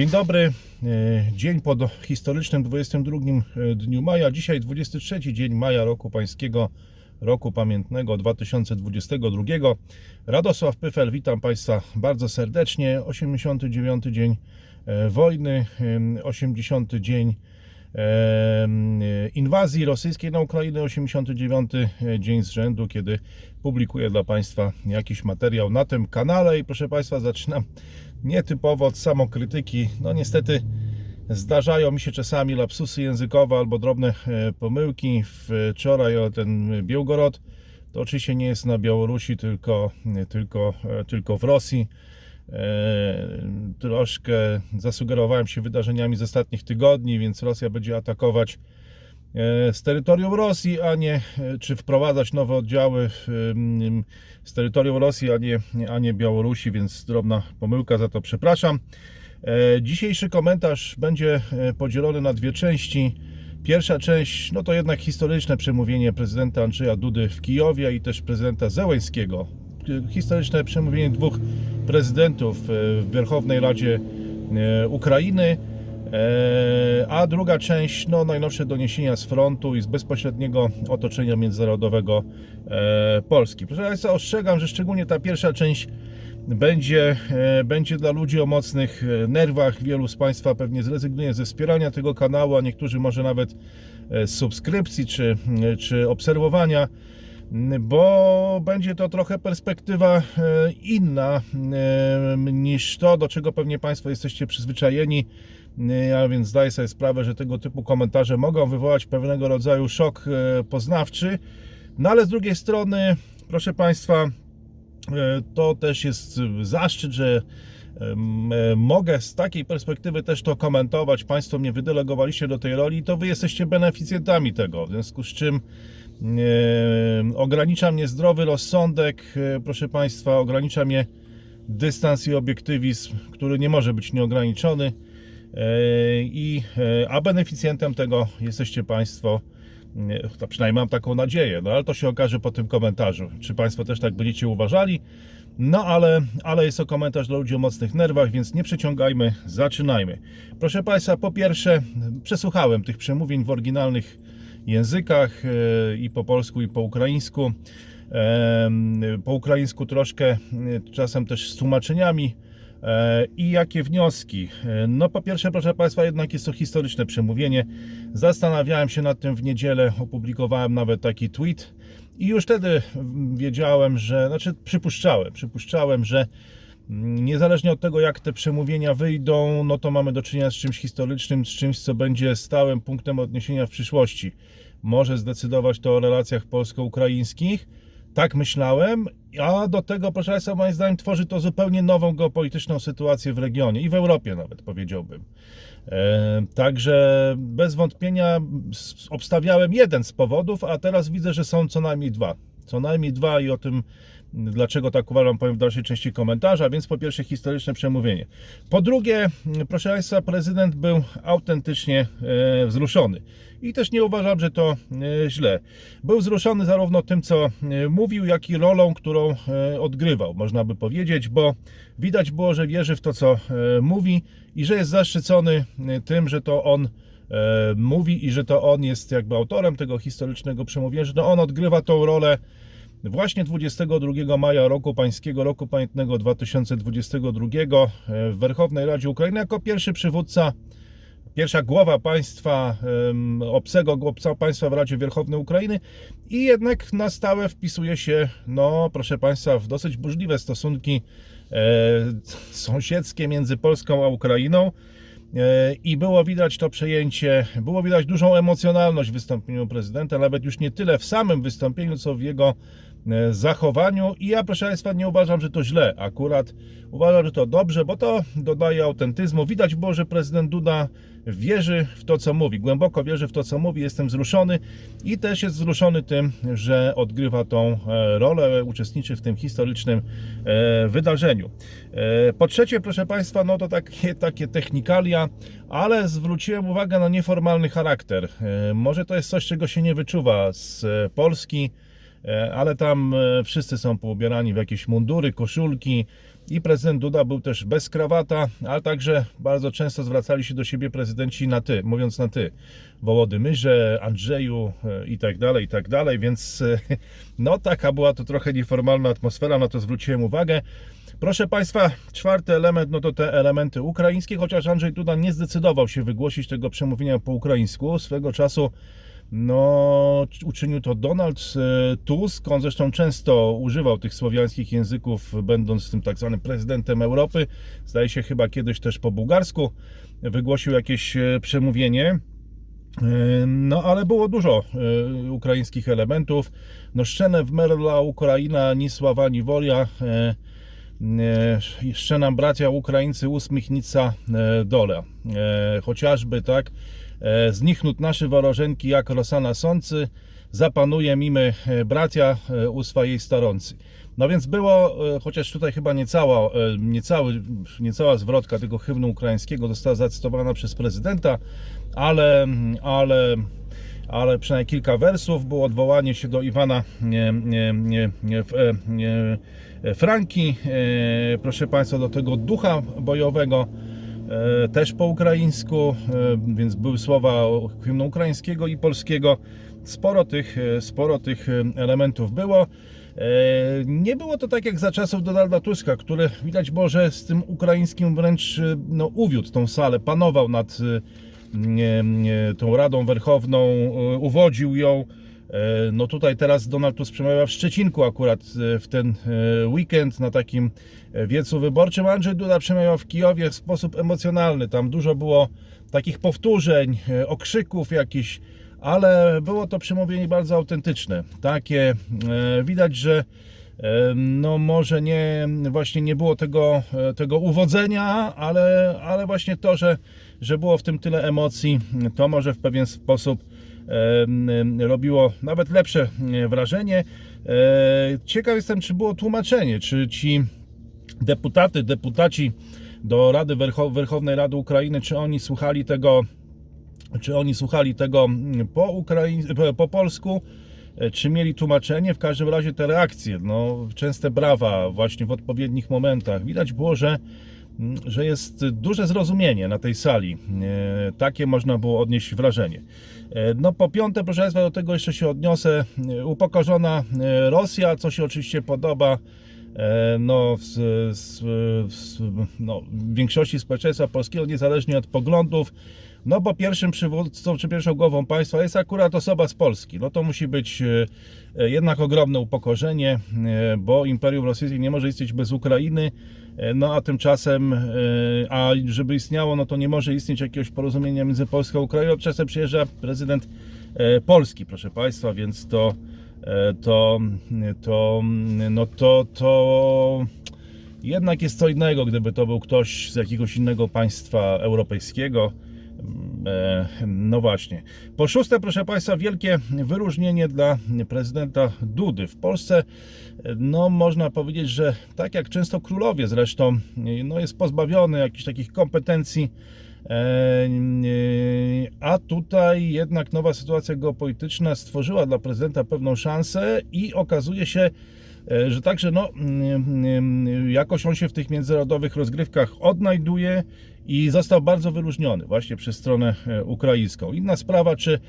Dzień dobry, e, dzień po historycznym 22 dniu maja. Dzisiaj 23 dzień maja roku pańskiego, roku pamiętnego 2022. Radosław Pyfel, witam Państwa bardzo serdecznie. 89 dzień e, wojny, em, 80 dzień inwazji rosyjskiej na Ukrainę, 89 dzień z rzędu, kiedy publikuję dla Państwa jakiś materiał na tym kanale i proszę Państwa zaczynam nietypowo od samokrytyki. No niestety zdarzają mi się czasami lapsusy językowe albo drobne e, pomyłki. Wczoraj ten Białgorod to oczywiście nie jest na Białorusi, tylko, tylko, e, tylko w Rosji. E, Troszkę zasugerowałem się wydarzeniami z ostatnich tygodni, więc Rosja będzie atakować e, z terytorium Rosji, a nie e, czy wprowadzać nowe oddziały z terytorium Rosji, a nie, a nie Białorusi, więc drobna pomyłka, za to przepraszam. E, Dzisiejszy komentarz będzie e, podzielony na dwie części. Pierwsza część, no to jednak historyczne przemówienie prezydenta Andrzeja Dudy w Kijowie i też prezydenta Zełęńskiego. E, Historyczne przemówienie dwóch prezydentów e, w Werchownej Radzie e, Ukrainy. E, A druga część, no najnowsze doniesienia z frontu i z bezpośredniego otoczenia międzynarodowego e, Polski. Proszę Państwa, ostrzegam, że szczególnie ta pierwsza część będzie, e, będzie dla ludzi o mocnych nerwach. Wielu z Państwa pewnie zrezygnuje ze wspierania tego kanału, a niektórzy może nawet z subskrypcji czy, czy obserwowania bo będzie to trochę perspektywa inna niż to, do czego pewnie Państwo jesteście przyzwyczajeni. A więc zdaję sobie sprawę, że tego typu komentarze mogą wywołać pewnego rodzaju szok e, poznawczy. No ale z drugiej strony, proszę Państwa, e, to też jest zaszczyt, że e, mogę z takiej perspektywy też to komentować. Państwo mnie wydelegowaliście do tej roli to Wy jesteście beneficjentami tego. W związku z czym ogranicza mnie zdrowy rozsądek, proszę Państwa, ogranicza mnie dystans i obiektywizm, który nie może być nieograniczony. E, I, e, a beneficjentem tego jesteście Państwo. To przynajmniej mam taką nadzieję, no ale to się okaże po tym komentarzu. Czy Państwo też tak będziecie uważali? No ale, ale jest to komentarz dla ludzi o mocnych nerwach, więc nie przeciągajmy, zaczynajmy. Proszę Państwa, po pierwsze, przesłuchałem tych przemówień w oryginalnych językach e, i po polsku, i po ukraińsku. Po ukraińsku troszkę, e, czasem też z tłumaczeniami. E, I jakie wnioski? E, No po pierwsze, proszę Państwa, jednak jest to historyczne przemówienie. Zastanawiałem się nad tym w niedzielę, opublikowałem nawet taki tweet i już wtedy wiedziałem, że, znaczy przypuszczałem, przypuszczałem, że mm, niezależnie od tego, jak te przemówienia wyjdą, no to mamy do czynienia z czymś historycznym, z czymś, co będzie stałym punktem odniesienia w przyszłości. Może zdecydować to o relacjach polsko-ukraińskich, tak myślałem, a do tego, proszę Państwa, moim zdaniem tworzy to zupełnie nową geopolityczną sytuację w regionie i w Europie nawet, powiedziałbym. E, Także bez wątpienia obstawiałem jeden z powodów, a teraz widzę, że są co najmniej dwa. Co najmniej dwa i o tym, dlaczego tak uważam, powiem w dalszej części komentarza. Więc po pierwsze historyczne przemówienie. Po drugie, proszę Państwa, prezydent był autentycznie e, wzruszony. I też nie uważam, że to e, źle. Był wzruszony zarówno tym, co e, mówił, jak i rolą, którą e, odgrywał, można by powiedzieć, bo widać było, że wierzy w to, co mówi i że jest zaszczycony tym, że to on mówi i że to on jest jakby autorem tego historycznego przemówienia, że to on odgrywa tą rolę właśnie 22 maja roku pańskiego, roku pamiętnego 2022 e, w Werchownej Radzie Ukrainy jako pierwszy przywódca pierwsza głowa państwa, obcego głowca państwa w Radzie Wierchownej Ukrainy i jednak na stałe wpisuje się, no proszę państwa, w dosyć burzliwe stosunki e, sąsiedzkie między Polską a Ukrainą. E, I było widać to przejęcie, było widać dużą emocjonalność w wystąpieniu prezydenta, nawet już nie tyle w samym wystąpieniu, co w jego zachowaniu. I ja, proszę Państwa, nie uważam, że to źle. Akurat uważam, że to dobrze, bo to dodaje autentyzmu. Widać było, że prezydent Duda wierzy w to, co mówi, głęboko wierzy w to, co mówi. Jestem wzruszony i też jest wzruszony tym, że odgrywa tą e, rolę, uczestniczy w tym historycznym e, wydarzeniu. E, Po trzecie, proszę Państwa, no to takie, takie technikalia, ale zwróciłem uwagę na nieformalny charakter. E, Może to jest coś, czego się nie wyczuwa z e, Polski, e, ale tam e, wszyscy są poubierani w jakieś mundury, koszulki, i prezydent Duda był też bez krawata, ale także bardzo często zwracali się do siebie prezydenci na ty, mówiąc na ty. Wołodymyrze, Andrzeju e, i tak dalej, i tak dalej, więc e, no taka była to trochę nieformalna atmosfera, na to zwróciłem uwagę. Proszę Państwa, czwarty element, no to te elementy ukraińskie, chociaż Andrzej Duda nie zdecydował się wygłosić tego przemówienia po ukraińsku. Swego czasu no, uczynił to Donald e, Tusk. On zresztą często używał tych słowiańskich języków, będąc tym tak zwanym prezydentem Europy. Zdaje się chyba kiedyś też po bułgarsku wygłosił jakieś e, przemówienie. E, No, ale było dużo ukraińskich elementów. No, Szczenę Merla, Ukraina, ni sława, wolia. Jeszcze nam bracia Ukraińcy usmychnica e, dola. E, Chociażby tak, znichnut nasze worożenki jak rosa na sący, zapanuje mimy e, bracia e, u swojej staroncy. No więc było, e, chociaż tutaj chyba nie cała, e, nie, cały, nie cała zwrotka tego hymnu ukraińskiego została zacytowana przez prezydenta, ale, ale ale przynajmniej kilka wersów. Było odwołanie się do Iwana nie, nie, nie, nie, e, e, Franki, e, proszę Państwa, do tego ducha bojowego, e, też po ukraińsku, e, więc były słowa hymnu ukraińskiego i polskiego. Sporo tych, e, sporo tych e, elementów było. E, Nie było to tak jak za czasów Donalda Tuska, który widać było, że z tym ukraińskim wręcz e, no, uwiódł tą salę, panował nad e, tą Radą Werchowną, e, uwodził ją. E, No tutaj teraz Donald Tusk przemawia w Szczecinku akurat e, w ten e, weekend na takim wiecu wyborczym. Andrzej Duda przemawiał w Kijowie w sposób emocjonalny. Tam dużo było takich powtórzeń, okrzyków jakichś, ale było to przemówienie bardzo autentyczne. Takie widać, że no może nie, właśnie nie było tego, tego uwodzenia, ale, ale właśnie to, że, że było w tym tyle emocji, to może w pewien sposób robiło nawet lepsze e, wrażenie. E, Ciekaw jestem, czy było tłumaczenie, czy ci deputaty, deputaci do Rady Wercho- Werchownej Rady Ukrainy, czy oni słuchali tego, czy oni słuchali tego mm, po, po- po polsku, e, czy mieli tłumaczenie. W każdym razie te reakcje, no, częste brawa właśnie w odpowiednich momentach. Widać było, że, że jest duże zrozumienie na tej sali. E, Takie można było odnieść wrażenie. E, No po piąte, proszę Państwa, do tego jeszcze się odniosę. E, Upokorzona Rosja, co się oczywiście podoba no, z, z, z, no, większości społeczeństwa polskiego, niezależnie od poglądów. No bo pierwszym przywódcą, czy pierwszą głową państwa jest akurat osoba z Polski. No to musi być e, e, jednak ogromne upokorzenie, e, bo Imperium Rosyjskie nie może istnieć bez Ukrainy. No a tymczasem, a żeby istniało, no to nie może istnieć jakiegoś porozumienia między Polską a Ukrainą. Czasem przyjeżdża prezydent Polski, proszę Państwa, więc to, to, to, no to, to jednak jest co innego, gdyby to był ktoś z jakiegoś innego państwa europejskiego. E, No właśnie. Po szóste, proszę Państwa, wielkie wyróżnienie dla prezydenta Dudy. W Polsce, no można powiedzieć, że tak jak często królowie zresztą, no jest pozbawiony jakichś takich kompetencji. E, A tutaj jednak nowa sytuacja geopolityczna stworzyła dla prezydenta pewną szansę i okazuje się, e, że także no, jakoś on się w tych międzynarodowych rozgrywkach odnajduje i został bardzo wyróżniony właśnie przez stronę e, ukraińską. Inna sprawa, czy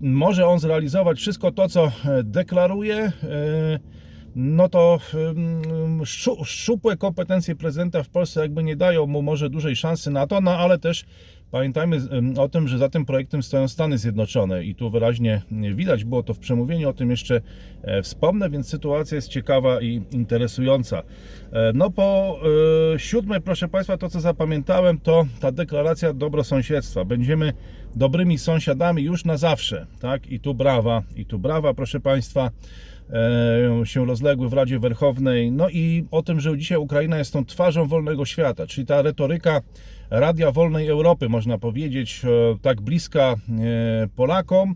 może on zrealizować wszystko to, co e, deklaruje, e, no to szczu- szczupłe kompetencje prezydenta w Polsce jakby nie dają mu może dużej szansy na to, no ale też pamiętajmy o tym, że za tym projektem stoją Stany Zjednoczone i tu wyraźnie widać było to w przemówieniu, o tym jeszcze e, wspomnę, więc sytuacja jest ciekawa i interesująca. E, No po e, siódme, proszę Państwa, to co zapamiętałem, to ta deklaracja dobrosąsiedztwa. Będziemy dobrymi sąsiadami już na zawsze, tak? I tu brawa, i tu brawa, proszę Państwa się rozległy w Radzie Werchownej. No i o tym, że dzisiaj Ukraina jest tą twarzą wolnego świata, czyli ta retoryka Radia Wolnej Europy, można powiedzieć, e, tak bliska e, Polakom.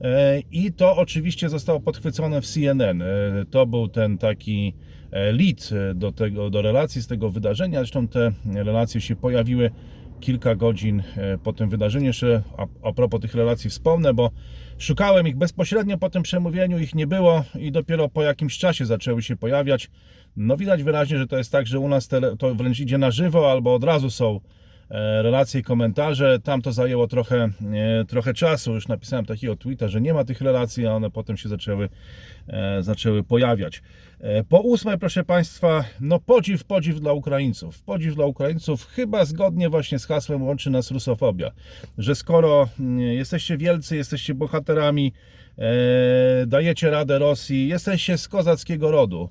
E, I to oczywiście zostało podchwycone w CNN. E, To był ten taki e, lead e, do, tego, do relacji z tego wydarzenia. Zresztą te relacje się pojawiły kilka godzin e, po tym wydarzeniu. Jeszcze a, a propos tych relacji wspomnę, bo szukałem ich bezpośrednio po tym przemówieniu, ich nie było i dopiero po jakimś czasie zaczęły się pojawiać. No widać wyraźnie, że to jest tak, że u nas to wręcz idzie na żywo albo od razu są e, relacje i komentarze. Tam to zajęło trochę, e, trochę czasu. Już napisałem takiego tweeta, że nie ma tych relacji, a one potem się zaczęły, zaczęły pojawiać. E, Po ósme, proszę Państwa, no podziw, podziw dla Ukraińców. Podziw dla Ukraińców chyba zgodnie właśnie z hasłem łączy nas rusofobia. Że skoro mm, jesteście wielcy, jesteście bohaterami, e, dajecie radę Rosji, jesteście z kozackiego rodu,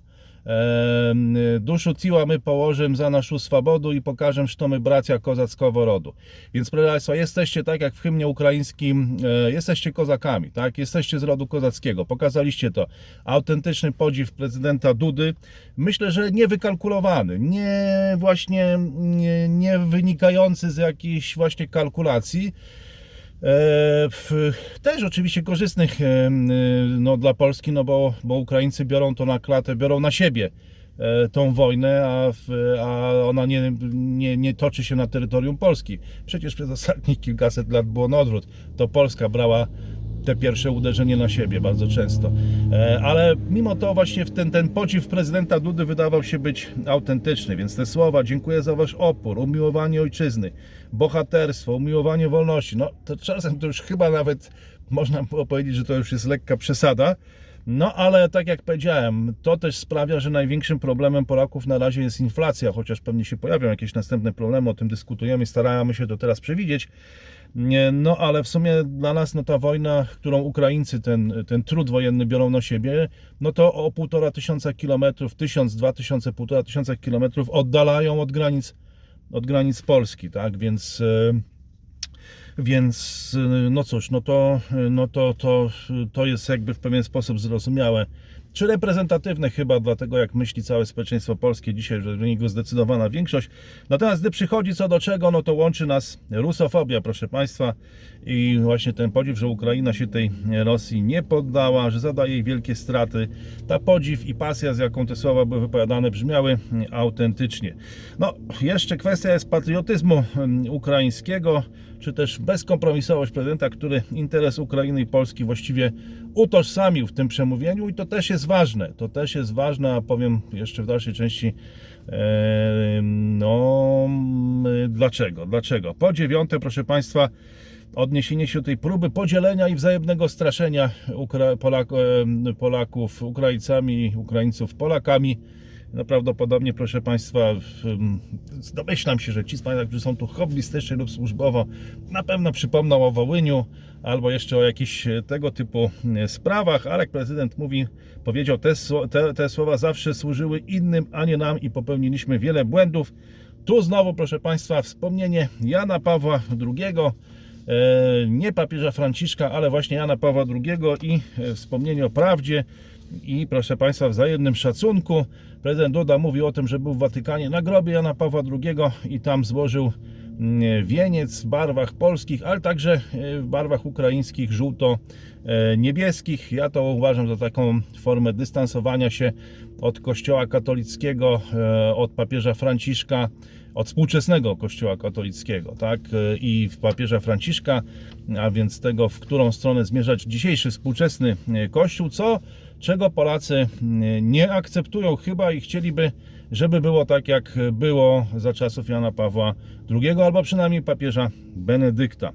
Duszu ciła my położym za naszą swobodę i pokażę, że to my bracia kozackowo rodu. Więc proszę Państwa, jesteście tak jak w hymnie ukraińskim, e, jesteście kozakami, tak? Jesteście z rodu kozackiego. Pokazaliście to. Autentyczny podziw prezydenta Dudy. Myślę, że niewykalkulowany, nie właśnie nie, nie wynikający z jakichś właśnie kalkulacji. E, Też oczywiście korzystnych e, m, no, dla Polski, no bo, bo Ukraińcy biorą to na klatę, biorą na siebie e, tą wojnę, a, a ona nie, nie, nie toczy się na terytorium Polski. Przecież przez ostatnich kilkaset lat było na odwrót. To Polska brała te pierwsze uderzenie na siebie bardzo często. E, Ale mimo to właśnie ten, ten podziw prezydenta Dudy wydawał się być autentyczny, więc te słowa dziękuję za wasz opór, umiłowanie ojczyzny, bohaterstwo, umiłowanie wolności, no to czasem to już chyba nawet można było powiedzieć, że to już jest lekka przesada, no ale tak jak powiedziałem, to też sprawia, że największym problemem Polaków na razie jest inflacja, chociaż pewnie się pojawią jakieś następne problemy, o tym dyskutujemy, staramy się to teraz przewidzieć. No ale w sumie dla nas no, ta wojna, którą Ukraińcy ten, ten trud wojenny biorą na siebie, no to o półtora tysiąca kilometrów, tysiąc, dwa tysiące, półtora tysiąca kilometrów oddalają od granic, od granic Polski, tak? Więc, e, więc e, no cóż, no to, no to, to, to jest jakby w pewien sposób zrozumiałe. Czy reprezentatywne chyba dlatego, jak myśli całe społeczeństwo polskie dzisiaj, że w niego zdecydowana większość. Natomiast gdy przychodzi co do czego, no to łączy nas rusofobia, proszę Państwa. I właśnie ten podziw, że Ukraina się tej Rosji nie poddała, że zadaje jej wielkie straty. Ta podziw i pasja, z jaką te słowa były wypowiadane, brzmiały autentycznie. No, jeszcze kwestia jest patriotyzmu mm, ukraińskiego, czy też bezkompromisowość prezydenta, który interes Ukrainy i Polski właściwie utożsamił w tym przemówieniu i to też jest ważne. To też jest ważne, a powiem jeszcze w dalszej części e, no dlaczego? Dlaczego? Po dziewiąte, proszę Państwa, odniesienie się do tej próby podzielenia i wzajemnego straszenia Ukra- Polak, e, Polaków Ukraińcami, Ukraińców Polakami. No prawdopodobnie, proszę Państwa, domyślam się, że ci z Państwa, którzy są tu hobbystycznie lub służbowo, na pewno przypomną o Wołyniu albo jeszcze o jakichś e, tego typu e, sprawach, ale jak prezydent mówi, powiedział, te, te, te słowa zawsze służyły innym, a nie nam i popełniliśmy wiele błędów. Tu znowu, proszę Państwa, wspomnienie Jana Pawła II, e, nie papieża Franciszka, ale właśnie Jana Pawła II i wspomnienie o prawdzie i proszę Państwa, wzajemnym szacunku. Prezydent Duda mówił o tym, że był w Watykanie na grobie Jana Pawła II i tam złożył mm, wieniec w barwach polskich, ale także e, w barwach ukraińskich, żółto-niebieskich. Ja to uważam za taką formę dystansowania się od Kościoła katolickiego, e, od papieża Franciszka, od współczesnego Kościoła katolickiego, tak? E, I w papieża Franciszka, a więc tego, w którą stronę zmierzać dzisiejszy współczesny e, Kościół, co czego Polacy e, nie akceptują chyba i chcieliby, żeby było tak, jak było za czasów Jana Pawła II, albo przynajmniej papieża Benedykta.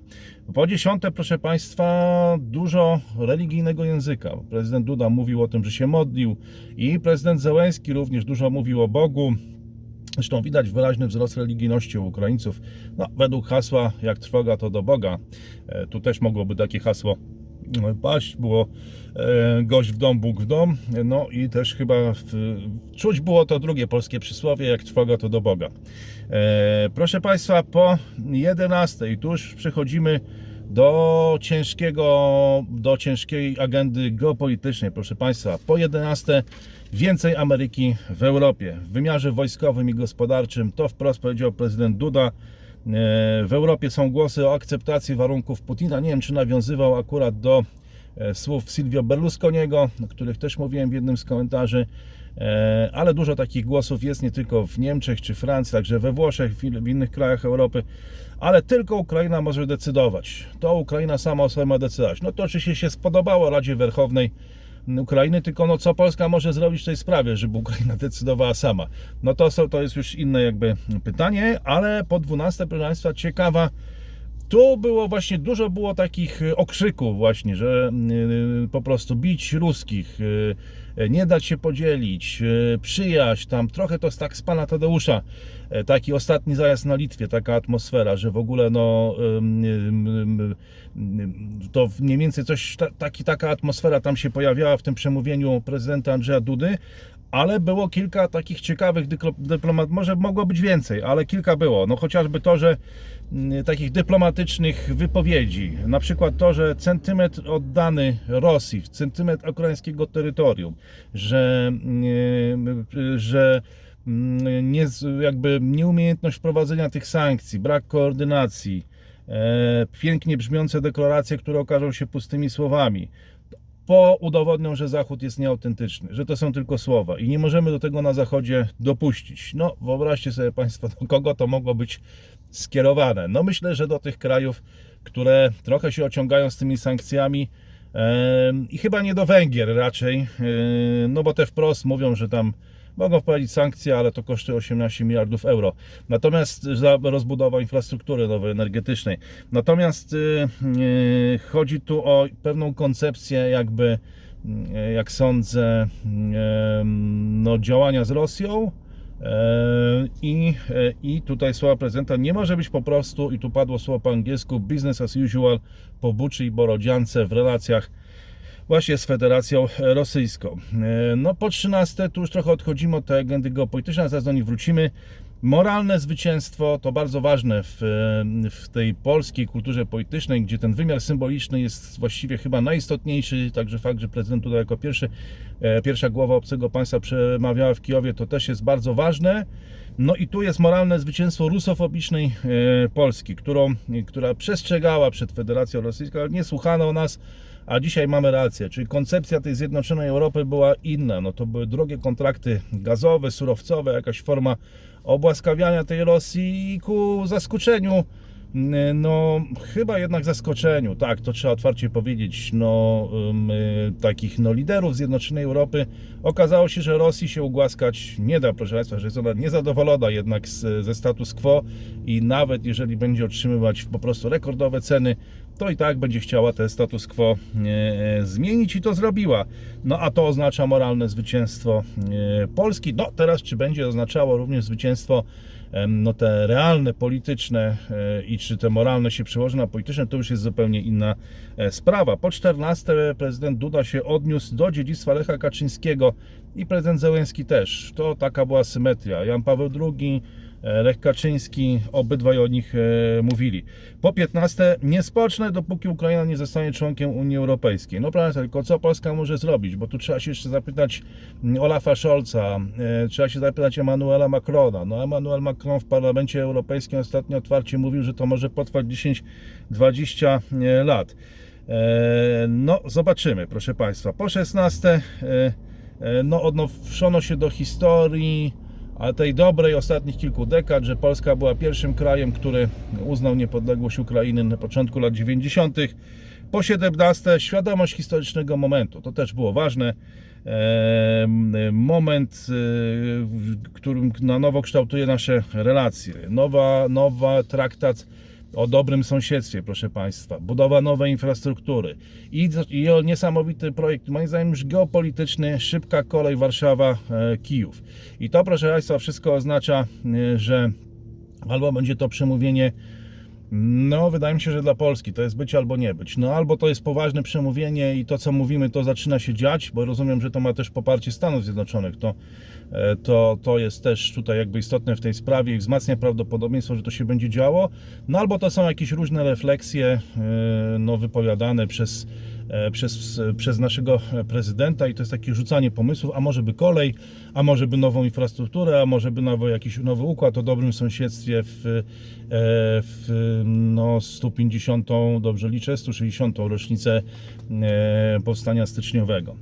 Po dziesiąte, proszę Państwa, dużo religijnego języka. Prezydent Duda mówił o tym, że się modlił i prezydent Zełenski również dużo mówił o Bogu. Zresztą widać wyraźny wzrost religijności u Ukraińców. No, według hasła, jak trwoga, to do Boga. E, Tu też mogłoby takie hasło paść. Było e, gość w dom, Bóg w dom. No i też chyba w, czuć było to drugie polskie przysłowie, jak trwoga, to do Boga. E, Proszę Państwa, po 11 tu już przechodzimy do ciężkiego, do ciężkiej agendy geopolitycznej, proszę Państwa. Po 11 więcej Ameryki w Europie. W wymiarze wojskowym i gospodarczym to wprost powiedział prezydent Duda. E, W Europie są głosy o akceptacji warunków Putina. Nie wiem, czy nawiązywał akurat do e, słów Silvio Berlusconiego, o których też mówiłem w jednym z komentarzy. E, Ale dużo takich głosów jest nie tylko w Niemczech czy Francji, także we Włoszech, w innych krajach Europy, ale tylko Ukraina może decydować. To Ukraina sama o sobie ma decydować. No to oczywiście się spodobało Radzie Werchownej Ukrainy, tylko no co Polska może zrobić w tej sprawie, żeby Ukraina decydowała sama? No to, to jest już inne jakby pytanie, ale po 12, proszę Państwa, ciekawa tu było właśnie dużo było takich y, okrzyków właśnie, że y, po prostu bić ruskich, y, nie dać się podzielić, y, przyjaźń, tam trochę to tak z pana Tadeusza, taki ostatni zajazd na Litwie, taka atmosfera, że w ogóle no to mniej więcej coś, ta, taki, taka atmosfera tam się pojawiała w tym przemówieniu prezydenta Andrzeja Dudy, ale było kilka takich ciekawych dyplomat, może mogło być więcej, ale kilka było. No chociażby to, że takich dyplomatycznych wypowiedzi, na przykład to, że centymetr oddany Rosji, centymetr ukraińskiego terytorium, że, mm, że mm, nie, jakby nieumiejętność wprowadzenia tych sankcji, brak koordynacji, e, pięknie brzmiące deklaracje, które okażą się pustymi słowami po udowodnią, że Zachód jest nieautentyczny, że to są tylko słowa i nie możemy do tego na Zachodzie dopuścić. No, wyobraźcie sobie Państwo, do kogo to mogło być skierowane. No, myślę, że do tych krajów, które trochę się ociągają z tymi sankcjami i chyba nie do Węgier raczej, no bo te wprost mówią, że tam mogą wprowadzić sankcje, ale to kosztuje 18 miliardów euro. Natomiast za rozbudowa infrastruktury nowej energetycznej. Natomiast y, y, chodzi tu o pewną koncepcję jakby, y, jak sądzę, no, działania z Rosją. E, I, e, I tutaj słowa prezydenta nie może być po prostu, i tu padło słowo po angielsku, business as usual po Buczy i Borodziance w relacjach właśnie z Federacją Rosyjską. E, No po 13 tu już trochę odchodzimy od tej agendy geopolitycznej, zaraz do niej wrócimy. Moralne zwycięstwo to bardzo ważne w, w tej polskiej kulturze politycznej, gdzie ten wymiar symboliczny jest właściwie chyba najistotniejszy, także fakt, że prezydent tutaj jako pierwszy, e, pierwsza głowa obcego państwa przemawiała w Kijowie, to też jest bardzo ważne. No i tu jest moralne zwycięstwo rusofobicznej e, Polski, którą, która przestrzegała przed Federacją Rosyjską, ale nie słuchano nas, a dzisiaj mamy rację, czyli koncepcja tej zjednoczonej Europy była inna. No to były drogie kontrakty gazowe, surowcowe, jakaś forma obłaskawiania tej Rosji i ku zaskoczeniu, no chyba jednak zaskoczeniu, tak, to trzeba otwarcie powiedzieć, no y, takich no liderów Zjednoczonej Europy. Okazało się, że Rosji się ugłaskać nie da, proszę Państwa, że jest ona niezadowolona jednak z, ze status quo i nawet jeżeli będzie otrzymywać po prostu rekordowe ceny, to i tak będzie chciała ten status quo e, zmienić i to zrobiła. No a to oznacza moralne zwycięstwo e, Polski. No teraz czy będzie oznaczało również zwycięstwo no te realne, polityczne e, i czy te moralne się przełoży na polityczne, to już jest zupełnie inna sprawa. Po 14 prezydent Duda się odniósł do dziedzictwa Lecha Kaczyńskiego i prezydent Zełenski też. To taka była symetria. Jan Paweł II Lech Kaczyński, obydwaj o nich e, mówili. Po 15 nie spocznę, dopóki Ukraina nie zostanie członkiem Unii Europejskiej. No prawda, tylko co Polska może zrobić? Bo tu trzeba się jeszcze zapytać mm, Olafa Scholza, e, trzeba się zapytać Emmanuela Macrona. No Emmanuel Macron w Parlamencie Europejskim ostatnio otwarcie mówił, że to może potrwać 10-20 lat. E, No, zobaczymy, proszę Państwa. Po 16 e, e, no, odnoszono się do historii ale tej dobrej ostatnich kilku dekad, że Polska była pierwszym krajem, który uznał niepodległość Ukrainy na początku lat 90. Po 17 świadomość historycznego momentu. To też było ważne. Moment, e, w którym na nowo kształtuje nasze relacje. Nowa, nowa traktat o dobrym sąsiedztwie, proszę Państwa, budowa nowej infrastruktury i, i niesamowity projekt, moim zdaniem już geopolityczny, szybka kolej Warszawa-Kijów. I to, proszę Państwa, wszystko oznacza, e, że albo będzie to przemówienie no, wydaje mi się, że dla Polski to jest być albo nie być. No, albo to jest poważne przemówienie i to, co mówimy, to zaczyna się dziać, bo rozumiem, że to ma też poparcie Stanów Zjednoczonych. To, e, to, to jest też tutaj jakby istotne w tej sprawie i wzmacnia prawdopodobieństwo, że to się będzie działo. No, albo to są jakieś różne refleksje, e, no, wypowiadane przez przez, przez naszego prezydenta i to jest takie rzucanie pomysłów, a może by kolej, a może by nową infrastrukturę, a może by nowy, jakiś nowy układ o dobrym sąsiedztwie w, e, w no, 150, dobrze liczę, 160 rocznicę e, powstania styczniowego.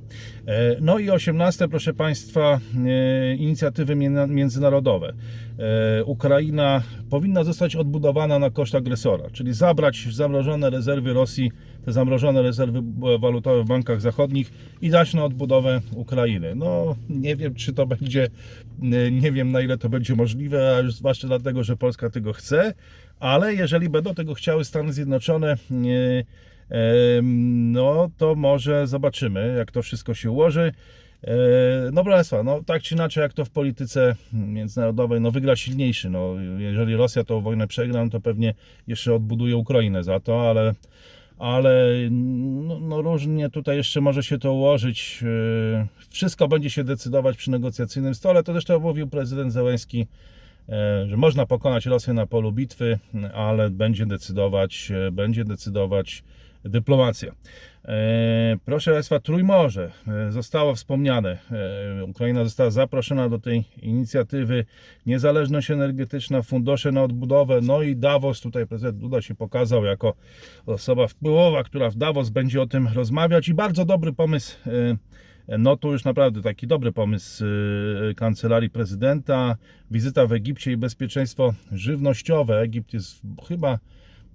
E, No i 18, proszę Państwa, e, inicjatywy między- międzynarodowe. E, Ukraina powinna zostać odbudowana na koszt agresora, czyli zabrać zamrożone rezerwy Rosji, te zamrożone rezerwy walutowe w bankach zachodnich i na odbudowę Ukrainy. No, nie wiem, czy to będzie, e, nie wiem na ile to będzie możliwe, a zwłaszcza dlatego, że Polska tego chce, ale jeżeli będą tego chciały Stany Zjednoczone, Em, no to może zobaczymy, jak to wszystko się ułoży. E, No Państwa, no tak czy inaczej, jak to w polityce międzynarodowej, no wygra silniejszy. No, jeżeli Rosja tą wojnę przegra, no to pewnie jeszcze odbuduje Ukrainę za to, ale, ale no, no różnie tutaj jeszcze może się to ułożyć. E, Wszystko będzie się decydować przy negocjacyjnym stole. To zresztą mówił prezydent Zełenski, e, że można pokonać Rosję na polu bitwy, ale będzie decydować, e, będzie decydować dyplomacja. E, Proszę Państwa, Trójmorze e, zostało wspomniane. E, Ukraina została zaproszona do tej inicjatywy. Niezależność energetyczna, fundusze na odbudowę, no i Davos. Tutaj prezydent Duda się pokazał jako osoba wpływowa, która w Davos będzie o tym rozmawiać i bardzo dobry pomysł. No to już naprawdę taki dobry pomysł kancelarii prezydenta. Wizyta w Egipcie i bezpieczeństwo żywnościowe. Egipt jest chyba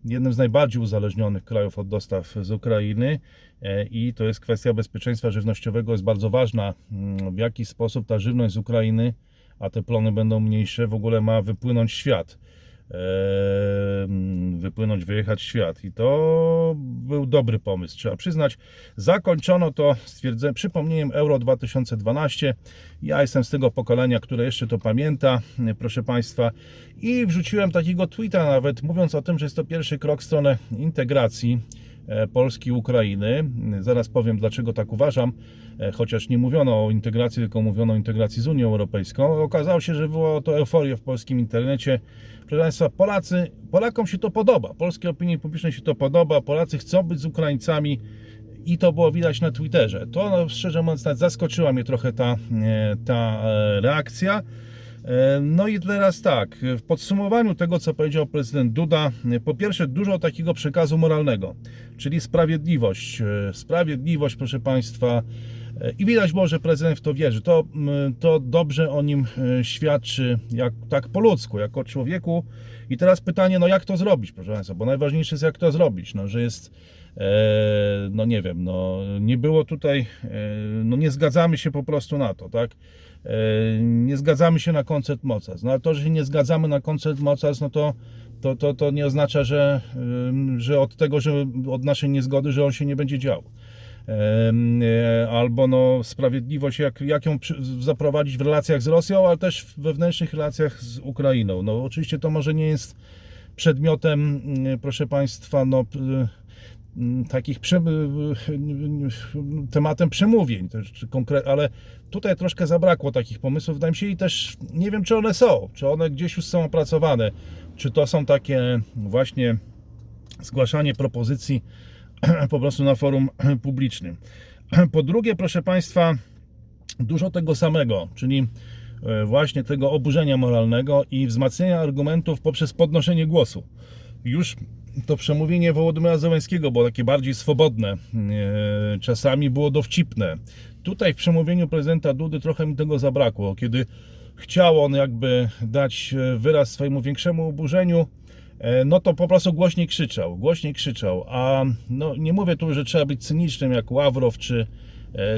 jednym z najbardziej uzależnionych krajów od dostaw z Ukrainy e, i to jest kwestia bezpieczeństwa żywnościowego jest bardzo ważna. Mm, W jaki sposób ta żywność z Ukrainy, a te plony będą mniejsze, w ogóle ma wypłynąć świat. Wypłynąć, wyjechać w świat. I to był dobry pomysł, trzeba przyznać. Zakończono to stwierdzenie, przypomnieniem Euro 2012. Ja jestem z tego pokolenia, które jeszcze to pamięta, e, proszę Państwa. I wrzuciłem takiego tweeta nawet, mówiąc o tym, że jest to pierwszy krok w stronę integracji Polski i Ukrainy. Zaraz powiem, dlaczego tak uważam, e, chociaż nie mówiono o integracji, tylko mówiono o integracji z Unią Europejską. Okazało się, że wywołało to euforię w polskim internecie. Proszę Państwa, Polacy, Polakom się to podoba, polskiej opinii publicznej się to podoba, Polacy chcą być z Ukraińcami i to było widać na Twitterze. To no, szczerze mówiąc zaskoczyła mnie trochę ta, e, ta e, reakcja. E, No i teraz tak, w podsumowaniu tego, co powiedział prezydent Duda, e, po pierwsze dużo takiego przekazu moralnego, czyli sprawiedliwość. E, Sprawiedliwość, proszę Państwa, i widać było, że prezydent w to wierzy. To, to dobrze o nim świadczy, jak, tak po ludzku, jako człowieku. I teraz pytanie, no jak to zrobić, proszę Państwa, bo najważniejsze jest jak to zrobić, no, że jest no nie wiem, no nie było tutaj, e, no nie zgadzamy się po prostu na to, tak? E, Nie zgadzamy się na koncert mocarstw. No ale to, że się nie zgadzamy na koncert mocarstw, no to, to, to, to nie oznacza, że, że od tego, że od naszej niezgody, że on się nie będzie działo. E, Albo no, sprawiedliwość, jak, jak ją zaprowadzić w relacjach z Rosją, ale też w wewnętrznych relacjach z Ukrainą. No oczywiście to może nie jest przedmiotem, mm, proszę Państwa, no, takich prze, tematem przemówień, też, czy konkre- ale tutaj troszkę zabrakło takich pomysłów, wydaje mi się, i też nie wiem, czy one są, czy one gdzieś już są opracowane, czy to są takie właśnie zgłaszanie propozycji po prostu na forum publicznym. Po drugie, proszę Państwa, dużo tego samego, czyli e, właśnie tego oburzenia moralnego i wzmacniania argumentów poprzez podnoszenie głosu. Już to przemówienie Wołodymyra Zełenskiego było takie bardziej swobodne, e, czasami było dowcipne. Tutaj w przemówieniu prezydenta Dudy trochę mi tego zabrakło, kiedy chciał on jakby dać e, wyraz swojemu większemu oburzeniu, e, no to po prostu głośniej krzyczał, głośniej krzyczał, a no nie mówię tu, że trzeba być cynicznym jak Ławrow czy,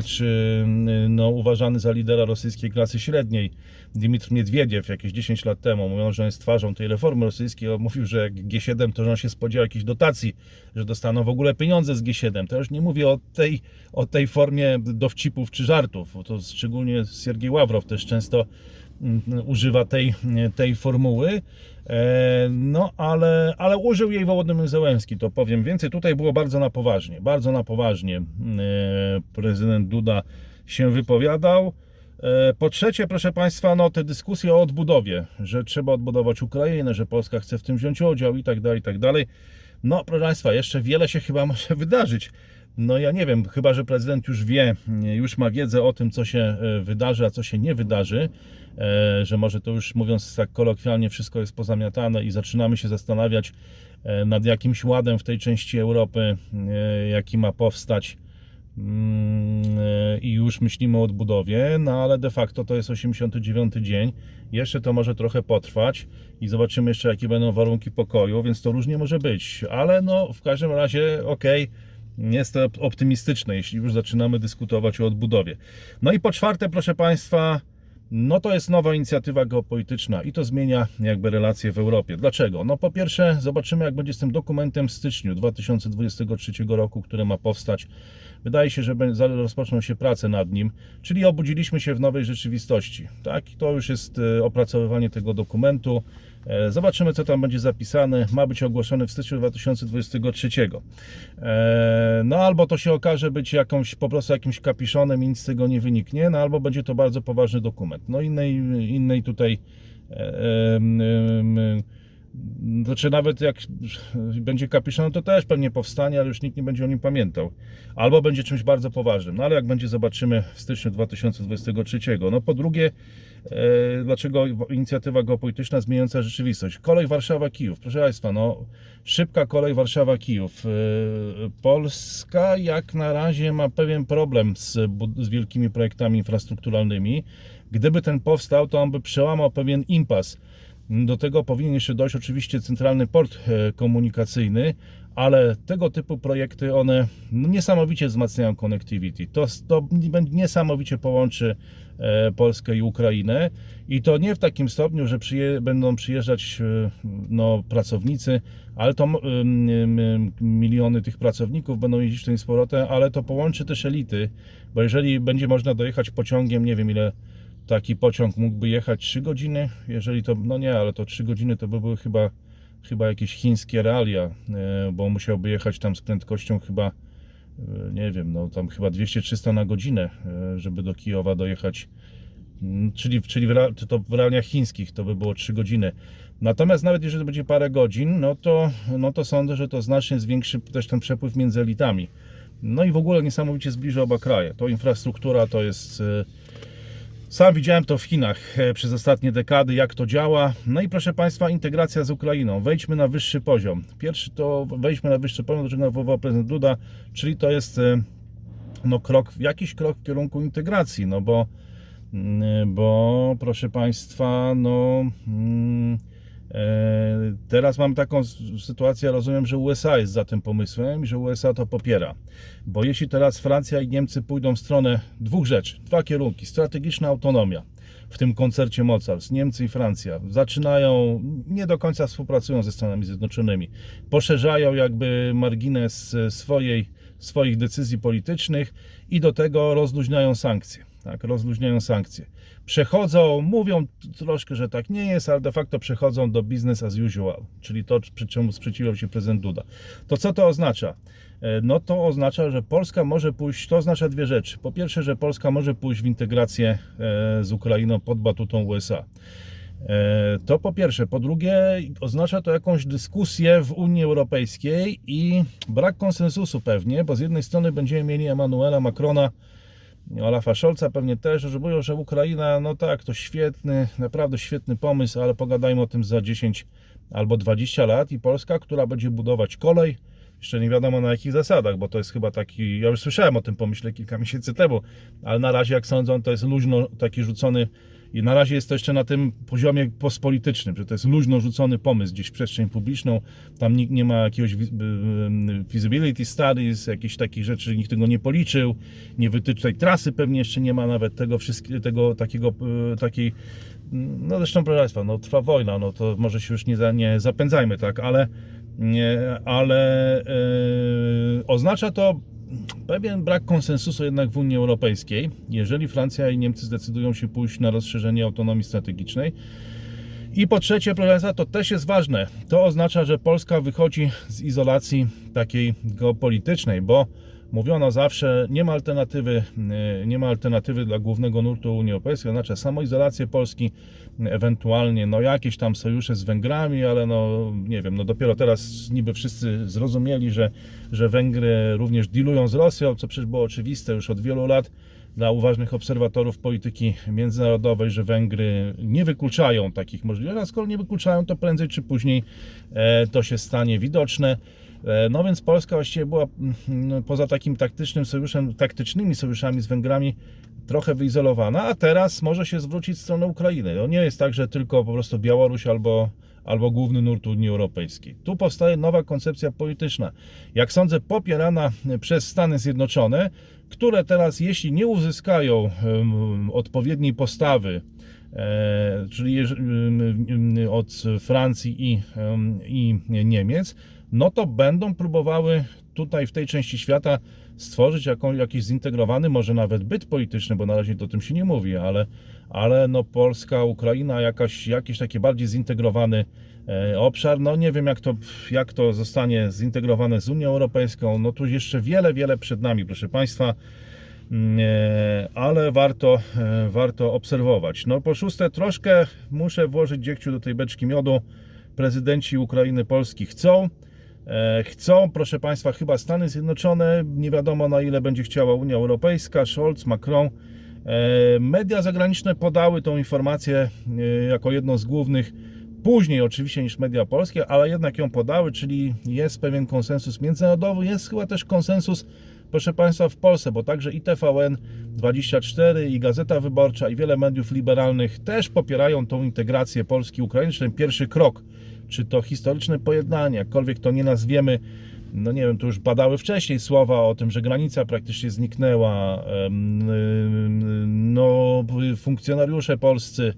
czy mm, no, uważany za lidera rosyjskiej klasy średniej Dmitr Miedwiediew jakieś 10 lat temu, mówiąc, że jest twarzą tej reformy rosyjskiej, mówił, że jak G7 to że on się spodziewał jakichś dotacji, że dostaną w ogóle pieniądze z G7. To już nie mówię o tej, o tej formie dowcipów czy żartów, to szczególnie Siergiej Ławrow też często używa tej, tej formuły. E, No, ale, ale użył jej Wołodymyr Zełenski, to powiem więcej. Tutaj było bardzo na poważnie, bardzo na poważnie e, prezydent Duda się wypowiadał. E, Po trzecie, proszę Państwa, no te dyskusje o odbudowie, że trzeba odbudować Ukrainę, że Polska chce w tym wziąć udział i tak dalej, i tak dalej. No, proszę Państwa, jeszcze wiele się chyba może wydarzyć. No ja nie wiem, chyba że prezydent już wie, już ma wiedzę o tym, co się e, wydarzy, a co się nie wydarzy, e, że może to już mówiąc tak kolokwialnie, wszystko jest pozamiatane i zaczynamy się zastanawiać e, nad jakimś ładem w tej części Europy, jaki ma powstać Mm, i już myślimy o odbudowie, no ale de facto to jest 89 dzień. Jeszcze to może trochę potrwać i zobaczymy jeszcze jakie będą warunki pokoju, więc to różnie może być, ale no w każdym razie okej. Jest to optymistyczne, jeśli już zaczynamy dyskutować o odbudowie. No i po czwarte, proszę Państwa, no to jest nowa inicjatywa geopolityczna i to zmienia jakby relacje w Europie. Dlaczego? No po pierwsze zobaczymy jak będzie z tym dokumentem w styczniu 2023 roku, który ma powstać. Wydaje się, że rozpoczną się prace nad nim, czyli obudziliśmy się w nowej rzeczywistości. Tak, I to już jest e, opracowywanie tego dokumentu. E, Zobaczymy, co tam będzie zapisane. Ma być ogłoszony w styczniu 2023. E, No albo to się okaże być jakąś, po prostu jakimś kapiszonem i nic z tego nie wyniknie, no albo będzie to bardzo poważny dokument. No innej, innej tutaj em, em, znaczy nawet jak będzie kapiszon, to też pewnie powstanie, ale już nikt nie będzie o nim pamiętał. Albo będzie czymś bardzo poważnym. No ale jak będzie, zobaczymy w styczniu 2023. No po drugie, e, dlaczego inicjatywa geopolityczna zmieniająca rzeczywistość? Kolej Warszawa-Kijów. Proszę Państwa, no szybka kolej Warszawa-Kijów. E, Polska jak na razie ma pewien problem z, z wielkimi projektami infrastrukturalnymi. Gdyby ten powstał, to on by przełamał pewien impas. Do tego powinien jeszcze dojść oczywiście centralny port e, komunikacyjny, ale tego typu projekty one no, niesamowicie wzmacniają connectivity. To, to niesamowicie połączy e, Polskę i Ukrainę i to nie w takim stopniu, że przyje, będą przyjeżdżać e, no, pracownicy, ale to miliony tych pracowników będą jeździć tym z powrotem, ale to połączy też elity, bo jeżeli będzie można dojechać pociągiem, nie wiem ile taki pociąg mógłby jechać 3 godziny, jeżeli to, no nie, ale to 3 godziny to by były chyba, chyba jakieś chińskie realia, e, bo musiałby jechać tam z prędkością chyba, e, nie wiem, no tam chyba 200-300 na godzinę, e, żeby do Kijowa dojechać, Mm, czyli, czyli w, to w realiach chińskich to by było 3 godziny. Natomiast nawet jeżeli będzie parę godzin, no to, no to sądzę, że to znacznie zwiększy też ten przepływ między elitami. No i w ogóle niesamowicie zbliży oba kraje. To infrastruktura to jest... sam widziałem to w Chinach e, przez ostatnie dekady, jak to działa. No i proszę Państwa, integracja z Ukrainą. Wejdźmy na wyższy poziom. Pierwszy to wejdźmy na wyższy poziom, do czego nawoływał prezydent Duda, czyli to jest e, no, krok, jakiś krok w kierunku integracji, no bo, mm, bo proszę Państwa, no mm, teraz mam taką sytuację, rozumiem, że USA jest za tym pomysłem i że USA to popiera. Bo jeśli teraz Francja i Niemcy pójdą w stronę dwóch rzeczy, dwa kierunki, strategiczna autonomia, w tym koncercie mocarstw, Niemcy i Francja zaczynają, nie do końca współpracują ze Stanami Zjednoczonymi, poszerzają jakby margines e, swojej, swoich decyzji politycznych i do tego rozluźniają sankcje. Tak, rozluźniają sankcje. Przechodzą, mówią troszkę, że tak nie jest, ale de facto przechodzą do business as usual, czyli to, przy czemu sprzeciwiał się prezydent Duda. To co to oznacza? E, No to oznacza, że Polska może pójść, to oznacza dwie rzeczy. Po pierwsze, że Polska może pójść w integrację e, z Ukrainą pod batutą USA. E, To po pierwsze. Po drugie, oznacza to jakąś dyskusję w Unii Europejskiej i brak konsensusu pewnie, bo z jednej strony będziemy mieli Emmanuela Macrona, Olafa Scholza pewnie też, że mówią, że Ukraina, no tak, to świetny, naprawdę świetny pomysł, ale pogadajmy o tym za 10 albo 20 lat i Polska, która będzie budować kolej, jeszcze nie wiadomo na jakich zasadach, bo to jest chyba taki, ja już słyszałem o tym pomyśle kilka miesięcy temu, ale na razie jak sądzą, to jest luźno taki rzucony i na razie jest to jeszcze na tym poziomie postpolitycznym, że to jest luźno rzucony pomysł gdzieś w przestrzeń publiczną, tam nikt nie ma jakiegoś feasibility studies, jakichś takich rzeczy, nikt tego nie policzył, nie wytycza tej trasy pewnie jeszcze nie ma nawet tego wszystkiego, tego takiego, y, takiej, no zresztą proszę Państwa, no trwa wojna, no to może się już nie, za, nie zapędzajmy, tak, ale, nie, ale y, oznacza to pewien brak konsensusu jednak w Unii Europejskiej, jeżeli Francja i Niemcy zdecydują się pójść na rozszerzenie autonomii strategicznej. I po trzecie, proszę Państwa, to też jest ważne. To oznacza, że Polska wychodzi z izolacji takiej geopolitycznej, bo Mówiono zawsze, nie ma alternatywy, e, nie ma alternatywy dla głównego nurtu Unii Europejskiej, znaczy samoizolację Polski, ewentualnie no jakieś tam sojusze z Węgrami, ale no nie wiem, no dopiero teraz niby wszyscy zrozumieli, że, że Węgry również dealują z Rosją, co przecież było oczywiste już od wielu lat dla uważnych obserwatorów polityki międzynarodowej, że Węgry nie wykluczają takich możliwości, a skoro nie wykluczają, to prędzej czy później e, to się stanie widoczne. E, No więc Polska właściwie była mm, poza takim taktycznym sojuszem, taktycznymi sojuszami z Węgrami trochę wyizolowana, a teraz może się zwrócić w stronę Ukrainy. To nie jest tak, że tylko po prostu Białoruś albo, albo główny nurt Unii Europejskiej. Tu powstaje nowa koncepcja polityczna. Jak sądzę, popierana przez Stany Zjednoczone, które teraz, jeśli nie uzyskają odpowiedniej postawy, e, czyli od Francji i, i Niemiec, no to będą próbowały tutaj w tej części świata stworzyć jakiś zintegrowany, może nawet byt polityczny, bo na razie o tym się nie mówi, ale, ale no Polska, Ukraina, jakaś, jakiś taki bardziej zintegrowany e, obszar. No nie wiem, jak to, jak to zostanie zintegrowane z Unią Europejską. No tu jeszcze wiele, wiele przed nami, proszę Państwa. Mm, e, ale warto, e, warto obserwować. No po szóste, troszkę muszę włożyć dziegciu do tej beczki miodu. Prezydenci Ukrainy, Polski chcą. E, Chcą, proszę Państwa, chyba Stany Zjednoczone, nie wiadomo na ile będzie chciała Unia Europejska, Scholz, Macron. E, Media zagraniczne podały tą informację e, jako jedną z głównych, później oczywiście niż media polskie, ale jednak ją podały, czyli jest pewien konsensus międzynarodowy, jest chyba też konsensus, proszę Państwa, w Polsce, bo także i TVN24, i Gazeta Wyborcza, i wiele mediów liberalnych też popierają tą integrację Polski i Ukrainy, czy ten pierwszy krok czy to historyczne pojednanie, jakkolwiek to nie nazwiemy, no nie wiem, tu już padały wcześniej słowa o tym, że granica praktycznie zniknęła, no funkcjonariusze polscy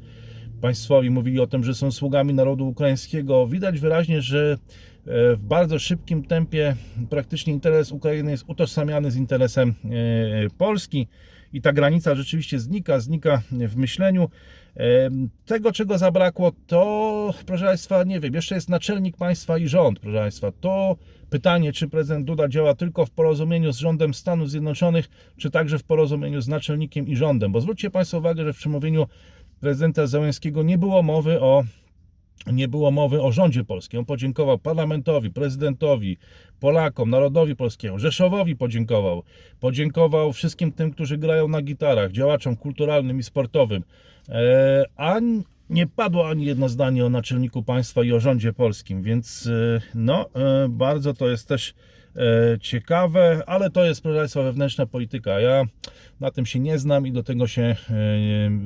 państwowi mówili o tym, że są sługami narodu ukraińskiego. Widać wyraźnie, że w bardzo szybkim tempie praktycznie interes Ukrainy jest utożsamiany z interesem e, Polski i ta granica rzeczywiście znika, znika w myśleniu. Em, Tego, czego zabrakło, to, proszę Państwa, nie wiem, jeszcze jest naczelnik państwa i rząd, proszę Państwa. To pytanie, czy prezydent Duda działa tylko w porozumieniu z rządem Stanów Zjednoczonych, czy także w porozumieniu z naczelnikiem i rządem. Bo zwróćcie Państwo uwagę, że w przemówieniu prezydenta Załęskiego nie było mowy o nie było mowy o rządzie polskim. On podziękował parlamentowi, prezydentowi, Polakom, narodowi polskiemu, Rzeszowowi podziękował. Podziękował wszystkim tym, którzy grają na gitarach, działaczom kulturalnym i sportowym. E, a nie padło ani jedno zdanie o naczelniku państwa i o rządzie polskim, więc e, no, e, bardzo to jest też ciekawe, ale to jest, proszę Państwa, wewnętrzna polityka. Ja na tym się nie znam i do tego się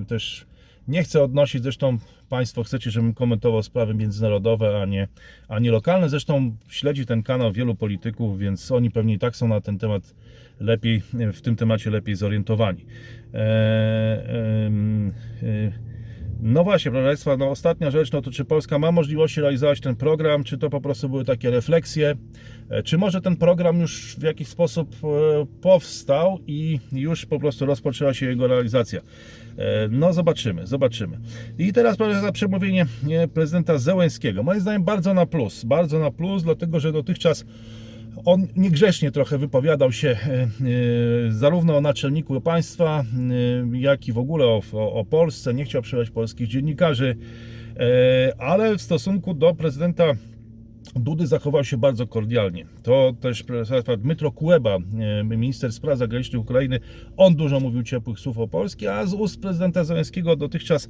też nie chcę odnosić, zresztą Państwo chcecie, żebym komentował sprawy międzynarodowe, a nie, a nie lokalne. Zresztą śledzi ten kanał wielu polityków, więc oni pewnie i tak są na ten temat lepiej, w tym temacie lepiej zorientowani. Em, e, no właśnie, proszę Państwa, no ostatnia rzecz, no to czy Polska ma możliwości realizować ten program, czy to po prostu były takie refleksje, E, czy może ten program już w jakiś sposób e, powstał i już po prostu rozpoczęła się jego realizacja. E, No zobaczymy, zobaczymy. I teraz proszę przemówienie e, prezydenta Zełenskiego. Moim zdaniem bardzo na plus, bardzo na plus, dlatego że dotychczas on niegrzecznie trochę wypowiadał się e, zarówno o naczelniku państwa, jak i w ogóle o, o, Polsce. Nie chciał przyjąć polskich dziennikarzy, ale w stosunku do prezydenta Dudy zachował się bardzo kordialnie. To też Dmytro Kuleba, e, minister spraw zagranicznych Ukrainy, on dużo mówił ciepłych słów o Polsce, a z ust prezydenta Zeleńskiego dotychczas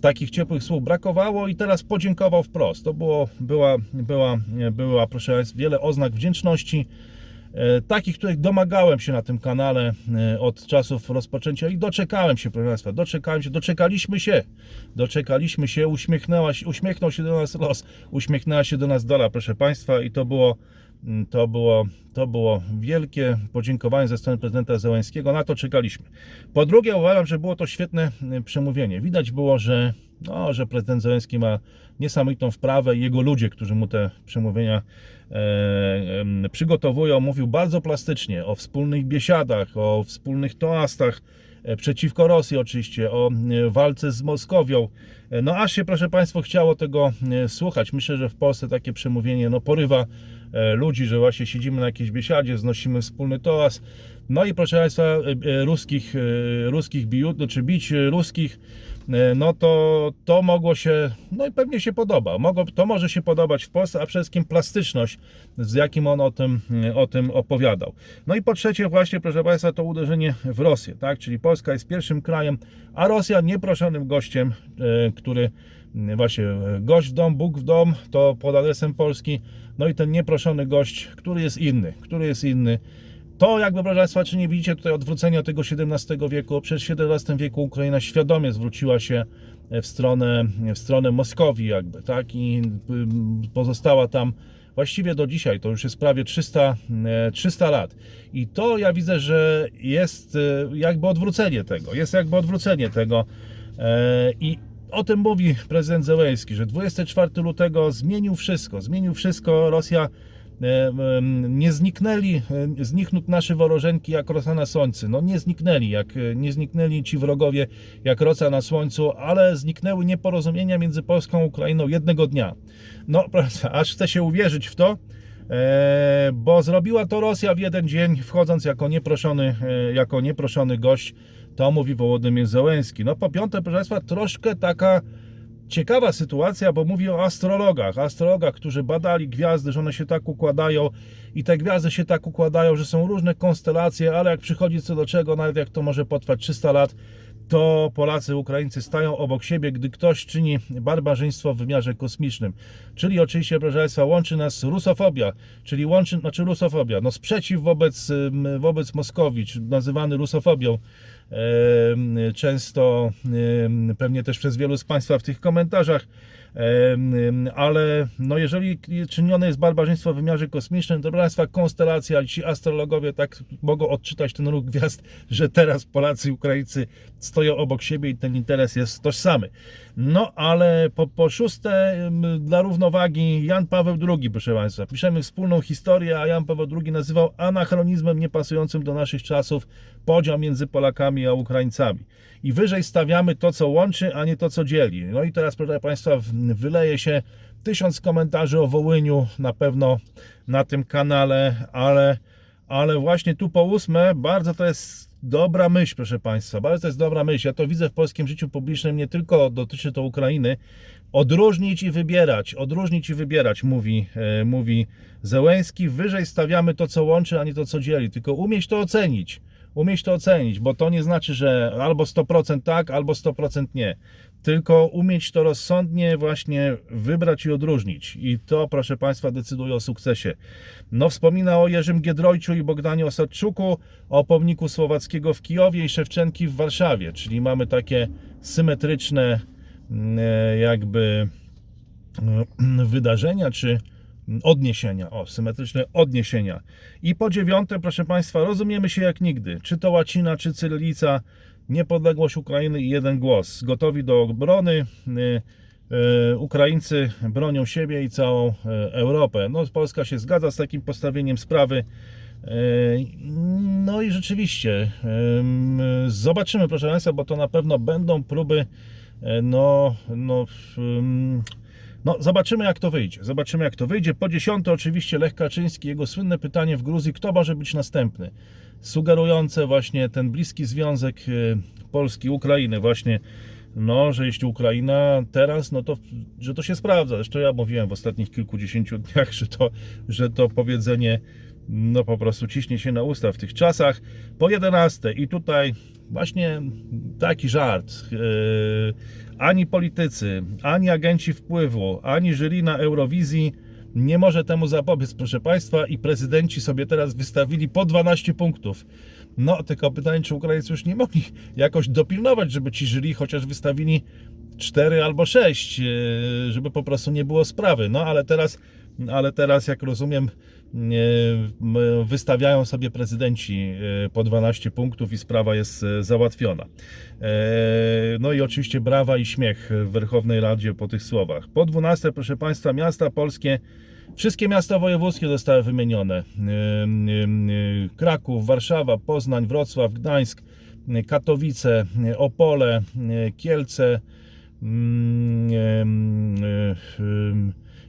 takich ciepłych słów brakowało i teraz podziękował wprost. To było, była, była, była proszę Państwa, wiele oznak wdzięczności. E, takich, których domagałem się na tym kanale e, od czasów rozpoczęcia i doczekałem się, proszę Państwa, doczekałem się, doczekaliśmy się, doczekaliśmy się, uśmiechnęła się, uśmiechnął się do nas los, uśmiechnęła się do nas dola, proszę Państwa i to było, mm, to było, to było wielkie podziękowanie ze strony prezydenta Zełańskiego, na to czekaliśmy. Po drugie uważam, że było to świetne mm, przemówienie, widać było, że no, że prezydent Zełenski ma niesamowitą wprawę i jego ludzie, którzy mu te przemówienia e, em, przygotowują, mówił bardzo plastycznie o wspólnych biesiadach, o wspólnych toastach, e, przeciwko Rosji oczywiście, o e, walce z Moskowią. E, No aż się, proszę Państwa, chciało tego e, słuchać. Myślę, że w Polsce takie przemówienie no, porywa e, ludzi, że właśnie siedzimy na jakiejś biesiadzie, znosimy wspólny toas. No i proszę Państwa, e, e, ruskich, e, ruskich bijut, czy bić e, ruskich, e, no to to mogło się, no i pewnie się podoba. Mogło, to może się podobać w Polsce, a przede wszystkim plastyczność, z jakim on o tym, e, o tym opowiadał. No i po trzecie właśnie, proszę Państwa, to uderzenie w Rosję, tak? Czyli Polska jest pierwszym krajem, a Rosja nieproszonym gościem, e, który właśnie e, gość w dom, Bóg w dom, to pod adresem Polski, no i ten nieproszony gość, który jest inny, który jest inny. To jakby, proszę Państwa, czy nie widzicie tutaj odwrócenia tego XVII wieku? Przecież w XVII wieku Ukraina świadomie zwróciła się w stronę, w stronę Moskowii jakby, tak? I ym, pozostała tam właściwie do dzisiaj, to już jest prawie 300, e, 300 lat. I to ja widzę, że jest e, jakby odwrócenie tego, jest jakby odwrócenie tego E, i o tym mówi prezydent Zełenski, że 24 lutego zmienił wszystko, zmienił wszystko, Rosja e, nie zniknęli, e, zniknąć nasze worożenki jak rosa na słońcu. No nie zniknęli, jak e, nie zniknęli ci wrogowie jak rosa na słońcu, ale zniknęły nieporozumienia między Polską a Ukrainą jednego dnia. No, aż chce się uwierzyć w to, e, bo zrobiła to Rosja w jeden dzień, wchodząc jako nieproszony, e, jako nieproszony gość. To mówi Wołodymyr Zełenski. No po piąte, proszę Państwa, troszkę taka ciekawa sytuacja, bo mówi o astrologach. Astrologach, którzy badali gwiazdy, że one się tak układają i te gwiazdy się tak układają, że są różne konstelacje, ale jak przychodzi co do czego, nawet jak to może potrwać 300 lat, to Polacy, Ukraińcy stają obok siebie, gdy ktoś czyni barbarzyństwo w wymiarze kosmicznym. Czyli oczywiście, proszę Państwa, łączy nas rusofobia, czyli łączy, znaczy rusofobia, no sprzeciw wobec, wobec Moskowii, czy nazywany rusofobią, często pewnie też przez wielu z Państwa w tych komentarzach, ale no jeżeli czynione jest barbarzyństwo w wymiarze kosmicznym, to proszę Państwa, konstelacja, ci astrologowie tak mogą odczytać ten ruch gwiazd, że teraz Polacy i Ukraińcy stoją obok siebie i ten interes jest tożsamy. No ale po, po szóste, dla równowagi, Jan Paweł II, proszę Państwa, piszemy wspólną historię, a Jan Paweł II nazywał anachronizmem niepasującym do naszych czasów podział między Polakami a Ukraińcami. I wyżej stawiamy to, co łączy, a nie to, co dzieli. No i teraz, proszę Państwa, wyleje się tysiąc komentarzy o Wołyniu, na pewno na tym kanale, ale, ale właśnie tu po ósme, bardzo to jest dobra myśl, proszę Państwa, bardzo to jest dobra myśl. Ja to widzę w polskim życiu publicznym, nie tylko dotyczy to Ukrainy. Odróżnić i wybierać, odróżnić i wybierać, mówi, e, mówi Zełenski. Wyżej stawiamy to, co łączy, a nie to, co dzieli, tylko umieć to ocenić. Umieć to ocenić, bo to nie znaczy, że albo 100% tak, albo 100% nie. Tylko umieć to rozsądnie właśnie wybrać i odróżnić. I to, proszę Państwa, decyduje o sukcesie. No, wspomina o Jerzym Giedroyciu i Bogdanie Osadczuku, o pomniku Słowackiego w Kijowie i Szewczenki w Warszawie, czyli mamy takie symetryczne mm, e, jakby e, wydarzenia, czy odniesienia, o, symetryczne odniesienia. I po dziewiąte, proszę Państwa, rozumiemy się jak nigdy, czy to łacina, czy cyrylica, niepodległość Ukrainy i jeden głos. Gotowi do obrony, y, y, Ukraińcy bronią siebie i całą y, Europę. No, Polska się zgadza z takim postawieniem sprawy. No i rzeczywiście, ym, zobaczymy, proszę Państwa, bo to na pewno będą próby, no, no, no, zobaczymy jak to wyjdzie. Zobaczymy jak to wyjdzie. Po dziesiąte oczywiście Lech Kaczyński, jego słynne pytanie w Gruzji, kto może być następny? Sugerujące właśnie ten bliski związek y, Polski, Ukrainy właśnie, no, że jeśli Ukraina teraz, no to, że to się sprawdza. Zresztą ja mówiłem w ostatnich kilkudziesięciu dniach, że to, że to powiedzenie no po prostu ciśnie się na usta w tych czasach. Po 11 i tutaj właśnie taki żart. Yy, ani politycy, ani agenci wpływu, ani jury na Eurowizji nie może temu zapobiec, proszę Państwa, i prezydenci sobie teraz wystawili po 12 punktów. No, tylko pytanie, czy Ukraińcy już nie mogli jakoś dopilnować, żeby ci jury chociaż wystawili 4 albo 6, yy, żeby po prostu nie było sprawy. No, ale teraz, ale teraz jak rozumiem, wystawiają sobie prezydenci yy, po 12 punktów i sprawa jest yy, załatwiona. Yy, No i oczywiście brawa i śmiech w Werchownej Radzie po tych słowach. Po 12, proszę Państwa, miasta polskie, wszystkie miasta wojewódzkie zostały wymienione. Kraków, Warszawa, Poznań, Wrocław, Gdańsk, Katowice, Opole, Kielce,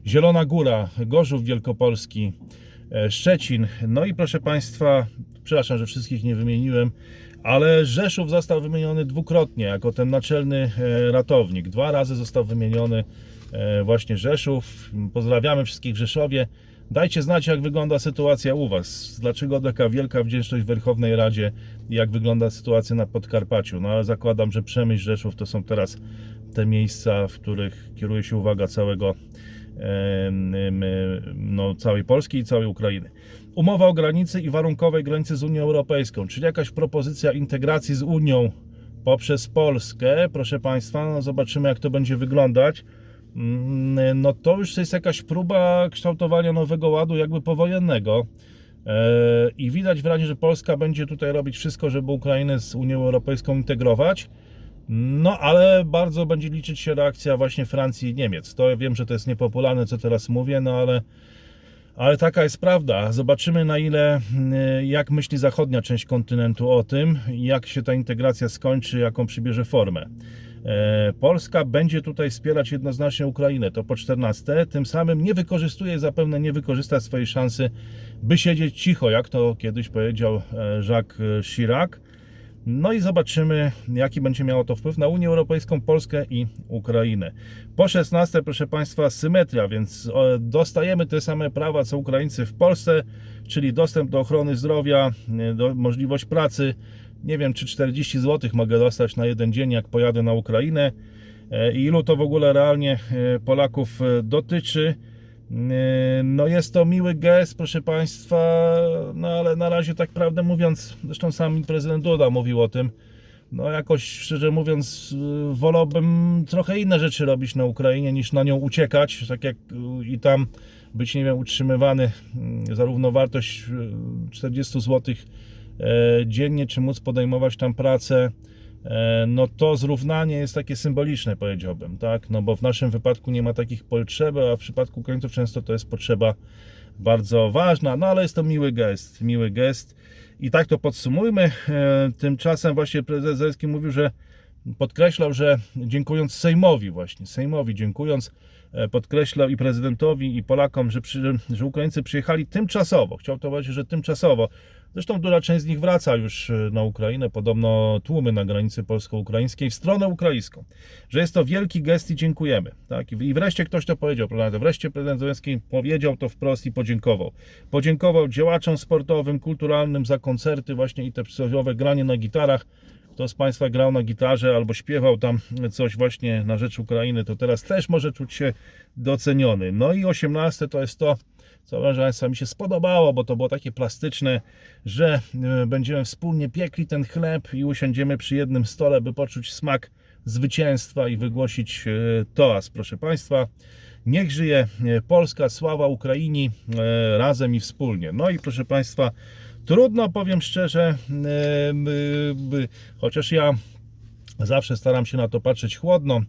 Zielona Góra, Gorzów Wielkopolski, e, Szczecin. No i proszę Państwa, przepraszam, że wszystkich nie wymieniłem, ale Rzeszów został wymieniony dwukrotnie jako ten naczelny e, ratownik. Dwa razy został wymieniony e, właśnie Rzeszów. Pozdrawiamy wszystkich w Rzeszowie. Dajcie znać, jak wygląda sytuacja u Was. Dlaczego taka wielka wdzięczność w Werchownej Radzie jak wygląda sytuacja na Podkarpaciu. No ale zakładam, że Przemyśl, Rzeszów to są teraz te miejsca, w których kieruje się uwaga całego no, całej Polski i całej Ukrainy. Umowa o granicy i warunkowej granicy z Unią Europejską, czyli jakaś propozycja integracji z Unią poprzez Polskę, proszę Państwa, no zobaczymy jak to będzie wyglądać. Mm, No to już jest jakaś próba kształtowania nowego ładu jakby powojennego. E, I widać wyraźnie, że Polska będzie tutaj robić wszystko, żeby Ukrainę z Unią Europejską integrować. No, ale bardzo będzie liczyć się reakcja właśnie Francji i Niemiec. To wiem, że to jest niepopularne, co teraz mówię, no ale, ale taka jest prawda. Zobaczymy, na ile, y, jak myśli zachodnia część kontynentu o tym, jak się ta integracja skończy, jaką przybierze formę. E, Polska będzie tutaj wspierać jednoznacznie Ukrainę, to po 14. Tym samym nie wykorzystuje, zapewne nie wykorzysta swojej szansy, by siedzieć cicho, jak to kiedyś powiedział e, Jacques Chirac. No i zobaczymy, jaki będzie miało to wpływ na Unię Europejską, Polskę i Ukrainę. Po 16, proszę Państwa, symetria, więc e, dostajemy te same prawa co Ukraińcy w Polsce, czyli dostęp do ochrony zdrowia, e, do, możliwość pracy. Nie wiem, czy 40 zł mogę dostać na jeden dzień, jak pojadę na Ukrainę. E, I ilu to w ogóle realnie e, Polaków e, dotyczy. E, No jest to miły gest, proszę Państwa, no ale na razie tak prawdę mówiąc, zresztą sam prezydent Duda mówił o tym, no jakoś szczerze mówiąc y, wolałbym trochę inne rzeczy robić na Ukrainie niż na nią uciekać, tak jak y, i tam być, nie wiem, utrzymywany za równowartość y, 40 zł dziennie, czy móc podejmować tam pracę, no to zrównanie jest takie symboliczne, powiedziałbym, tak? No bo w naszym wypadku nie ma takich potrzeb, a w przypadku Ukraińców często to jest potrzeba bardzo ważna, no ale jest to miły gest, miły gest. I tak to podsumujmy. E, Tymczasem właśnie prezes Zelski mówił, że podkreślał, że dziękując Sejmowi właśnie, Sejmowi dziękując, e, podkreślał i prezydentowi i Polakom, że, przy, że Ukraińcy przyjechali tymczasowo. Chciał to powiedzieć, że tymczasowo. Zresztą duża część z nich wraca już e, na Ukrainę, podobno tłumy na granicy polsko-ukraińskiej w stronę ukraińską. Że jest to wielki gest i dziękujemy. Tak? I wreszcie ktoś to powiedział, prawda? Wreszcie prezydent Zełenski powiedział to wprost i podziękował. Podziękował działaczom sportowym, kulturalnym za koncerty właśnie i te przysłowiowe granie na gitarach. Kto z Państwa grał na gitarze albo śpiewał tam coś właśnie na rzecz Ukrainy, to teraz też może czuć się doceniony. No i 18 to jest to, co proszę Państwa mi się spodobało, bo to było takie plastyczne, że e, będziemy wspólnie piekli ten chleb i usiądziemy przy jednym stole, by poczuć smak zwycięstwa i wygłosić e, toast, proszę Państwa. Niech żyje e, Polska, sława Ukrainii, razem i wspólnie. No i proszę Państwa, trudno powiem szczerze, chociaż ja zawsze staram się na to patrzeć chłodno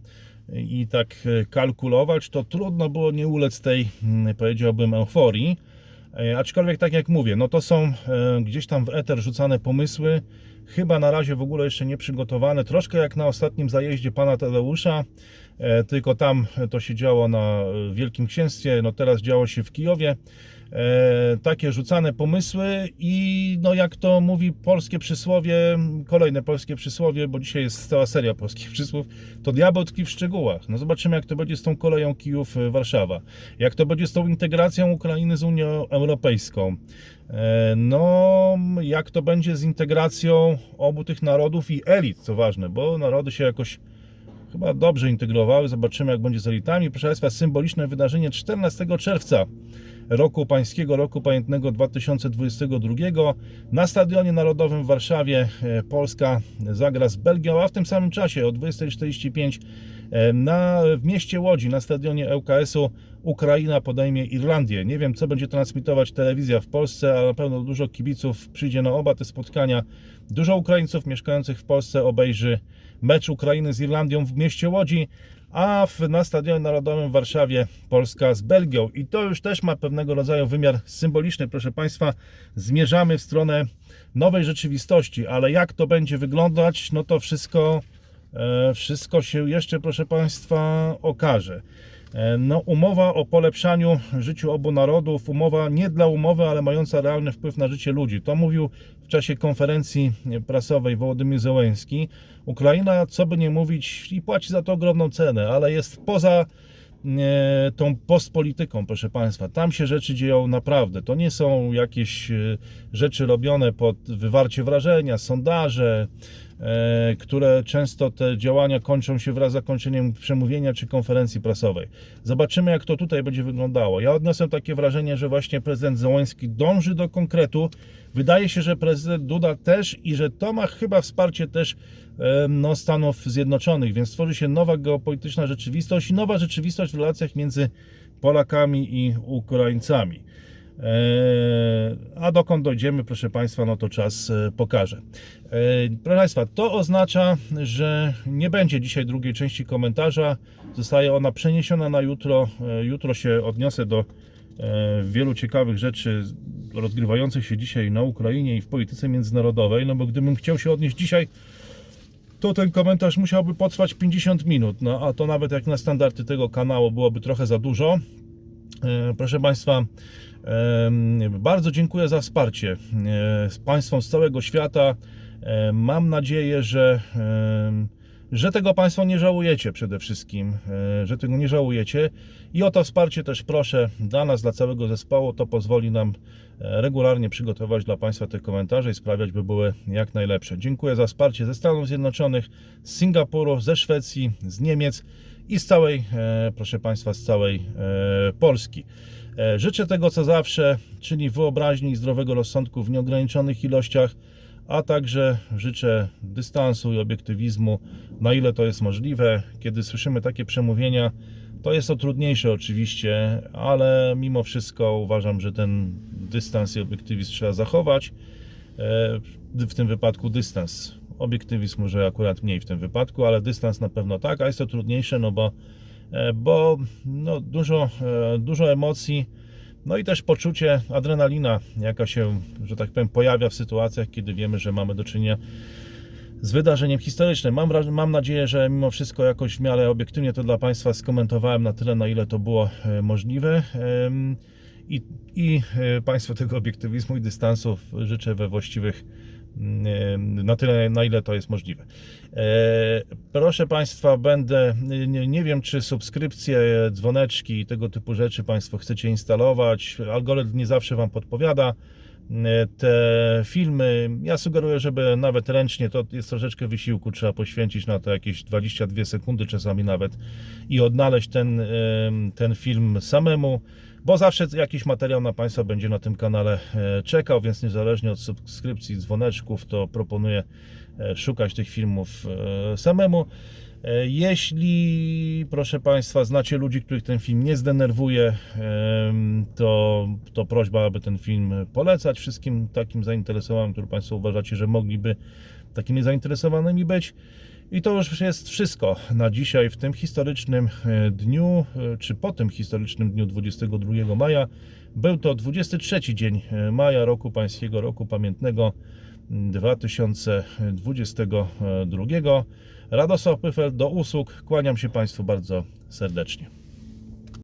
i tak e, kalkulować, to trudno było nie ulec tej, mm, powiedziałbym, euforii. E, Aczkolwiek, tak jak mówię, no to są e, gdzieś tam w eter rzucane pomysły, chyba na razie w ogóle jeszcze nie przygotowane. Troszkę jak na ostatnim zajeździe pana Tadeusza, tylko tam to się działo na Wielkim Księstwie, no teraz działo się w Kijowie. E, takie rzucane pomysły i no jak to mówi polskie przysłowie, kolejne polskie przysłowie, bo dzisiaj jest cała seria polskich przysłów, to diabeł tkwi w szczegółach. No zobaczymy jak to będzie z tą koleją Kijów-Warszawa, jak to będzie z tą integracją Ukrainy z Unią Europejską. E, No, jak to będzie z integracją obu tych narodów i elit, co ważne, bo narody się jakoś chyba dobrze integrowały. Zobaczymy, jak będzie z elitami. Proszę Państwa, symboliczne wydarzenie 14 czerwca roku pańskiego, roku pamiętnego 2022 na Stadionie Narodowym w Warszawie e, Polska zagra z Belgią, a w tym samym czasie o 20.45 E, Na, w mieście Łodzi, na stadionie ŁKS-u Ukraina podejmie Irlandię. Nie wiem, co będzie transmitować telewizja w Polsce, ale na pewno dużo kibiców przyjdzie na oba te spotkania. Dużo Ukraińców mieszkających w Polsce obejrzy mecz Ukrainy z Irlandią w mieście Łodzi, a w, na Stadionie Narodowym w Warszawie Polska z Belgią. I to już też ma pewnego rodzaju wymiar symboliczny, proszę Państwa. Zmierzamy w stronę nowej rzeczywistości, ale jak to będzie wyglądać, no to wszystko, e, wszystko się jeszcze, proszę Państwa, okaże. E, No, umowa o polepszaniu życiu obu narodów, umowa nie dla umowy, ale mająca realny wpływ na życie ludzi. To mówił w czasie konferencji prasowej Wołodymyr Zełenski. Ukraina, co by nie mówić, i płaci za to ogromną cenę, ale jest poza e, tą postpolityką, proszę Państwa. Tam się rzeczy dzieją naprawdę. To nie są jakieś e, rzeczy robione pod wywarcie wrażenia, sondaże, które często te działania kończą się wraz z zakończeniem przemówienia czy konferencji prasowej. Zobaczymy, jak to tutaj będzie wyglądało. Ja odniosłem takie wrażenie, że właśnie prezydent Zełański dąży do konkretu. Wydaje się, że prezydent Duda też i że to ma chyba wsparcie też e, no, Stanów Zjednoczonych, więc tworzy się nowa geopolityczna rzeczywistość i nowa rzeczywistość w relacjach między Polakami i Ukraińcami. E, A dokąd dojdziemy, proszę Państwa, no to czas e, pokaże. E, Proszę Państwa, to oznacza, że nie będzie dzisiaj drugiej części komentarza. Zostaje ona przeniesiona na jutro. Jutro się odniosę do wielu ciekawych rzeczy rozgrywających się dzisiaj na Ukrainie i w polityce międzynarodowej. No bo gdybym chciał się odnieść dzisiaj to ten komentarz musiałby potrwać 50 minut, no a to nawet jak na standardy tego kanału byłoby trochę za dużo. Proszę Państwa, bardzo dziękuję za wsparcie e, z Państwom z całego świata. E, Mam nadzieję, że, że tego Państwo nie żałujecie przede wszystkim, e, że tego nie żałujecie i o to wsparcie też proszę dla nas, dla całego zespołu. To pozwoli nam regularnie przygotować dla Państwa te komentarze i sprawiać, by były jak najlepsze. Dziękuję za wsparcie ze Stanów Zjednoczonych, z Singapuru, ze Szwecji, z Niemiec i z całej, proszę Państwa, z całej Polski. E, Życzę tego co zawsze, czyli wyobraźni i zdrowego rozsądku w nieograniczonych ilościach, a także życzę dystansu i obiektywizmu, na ile to jest możliwe. Kiedy słyszymy takie przemówienia, to jest to trudniejsze oczywiście, ale mimo wszystko uważam, że ten dystans i obiektywizm trzeba zachować. E, W tym wypadku dystans. Obiektywizm może akurat mniej w tym wypadku, ale dystans na pewno tak, a jest to trudniejsze, no bo, bo no dużo, e, dużo emocji, no i też poczucie, adrenalina, jaka się, że tak powiem, pojawia w sytuacjach, kiedy wiemy, że mamy do czynienia z wydarzeniem historycznym. Mam, mam nadzieję, że mimo wszystko jakoś w miarę obiektywnie to dla Państwa skomentowałem na tyle, na ile to było e, możliwe. I, i e, Państwu tego obiektywizmu i dystansu życzę we właściwych na tyle, na ile to jest możliwe. E, Proszę Państwa, będę, nie, nie wiem czy subskrypcje, dzwoneczki i tego typu rzeczy Państwo chcecie instalować. Algorytm nie zawsze Wam podpowiada e, te filmy. Ja sugeruję, żeby nawet ręcznie, to jest troszeczkę wysiłku, trzeba poświęcić na to jakieś 22 sekundy czasami nawet i odnaleźć ten, em, ten film samemu, bo zawsze jakiś materiał na Państwa będzie na tym kanale e, czekał, więc niezależnie od subskrypcji, dzwoneczków, to proponuję e, szukać tych filmów e, samemu. Jeśli, proszę Państwa, znacie ludzi, których ten film nie zdenerwuje, to, to prośba, aby ten film polecać wszystkim takim zainteresowanym, którzy Państwo uważacie, że mogliby takimi zainteresowanymi być. I to już jest wszystko na dzisiaj w tym historycznym e, dniu, e, czy po tym historycznym dniu 22 maja. Był to 23 dzień e, maja roku pańskiego, roku pamiętnego mm, 2022. Radosław Pyfel do usług. Kłaniam się Państwu bardzo serdecznie.